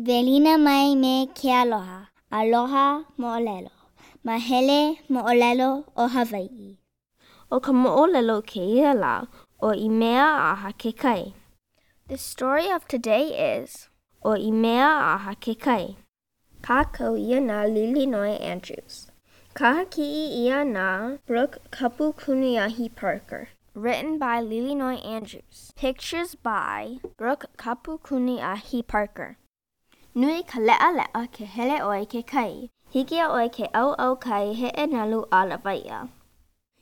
Velina mai me ke aloha. Aloha mo'olelo. Mahele mo'olelo o Hawaii. O ka mo'olelo ke ia la o i mea aha ke kai. The story of today is O i mea aha ke kai. Ka kau ia na Lilinoe Andrews. Ka ki'i ia na Brooke Kapukuniahi Parker. Written by Lilinoe Andrews. Pictures by Brooke Kapukuniahi Parker. Nui ka le'a le'a ke hele oi ke kai. Hiki a oi ke au au kai he e nalu ala vaia.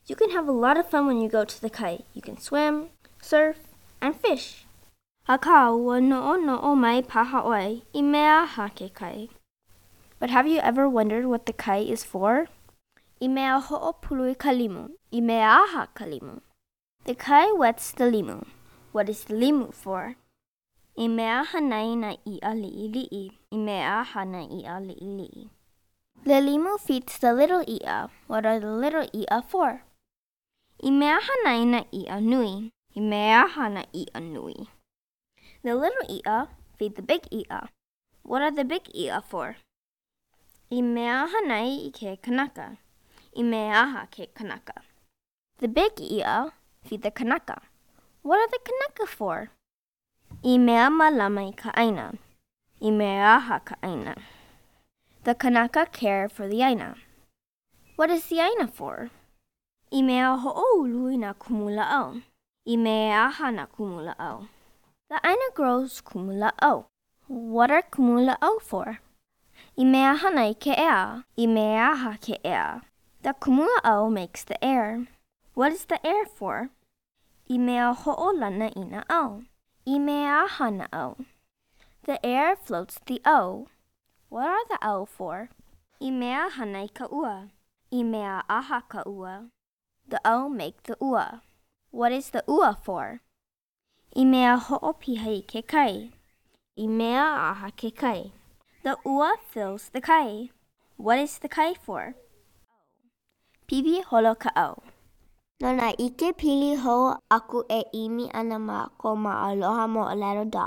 You can have a lot of fun when you go to the kai. You can swim, surf, and fish. Haka wa no'o no'o mai paha oi i mea ha ke kai. But have you ever wondered what the kai is for? I mea ho'opului ka limu. I mea aha ka limu. The kai wets the limu. What is the limu for? I mea hanai na i a li'i li'i. I mea hana i a li'i li'i. The limu feeds the little ia. What are the little ia for? I mea hanai na i a nui. I mea hana i a nui. The little ia feed the big ia. What are the big ia for? I mea hanai i ke kanaka. I mea aha ke kanaka. The big ia feed the kanaka. What are the kanaka for? I mea malama i ka aina. The kanaka care for the aina. What is the aina for? I mea ho'oului na kumula'au. I mea aha na kumula'au. The aina grows kumula'au. What are kumula'au for? I mea hana i mea aha ke ea. The kumula'au makes the air. What is the air for? I mea ho'olana i na au. I mea aha na au. The air floats the o. What are the o for? I mea hana ka ua. I mea aha ka ua. The o make the ua. What is the ua for? I mea ho'opiha i ke kai. I mea aha ke kai. The ua fills the kai. What is the kai for? Pipi holo ka o. No na ike pili ho aku e imi ana ma ko ma aloha mo'olelo doc.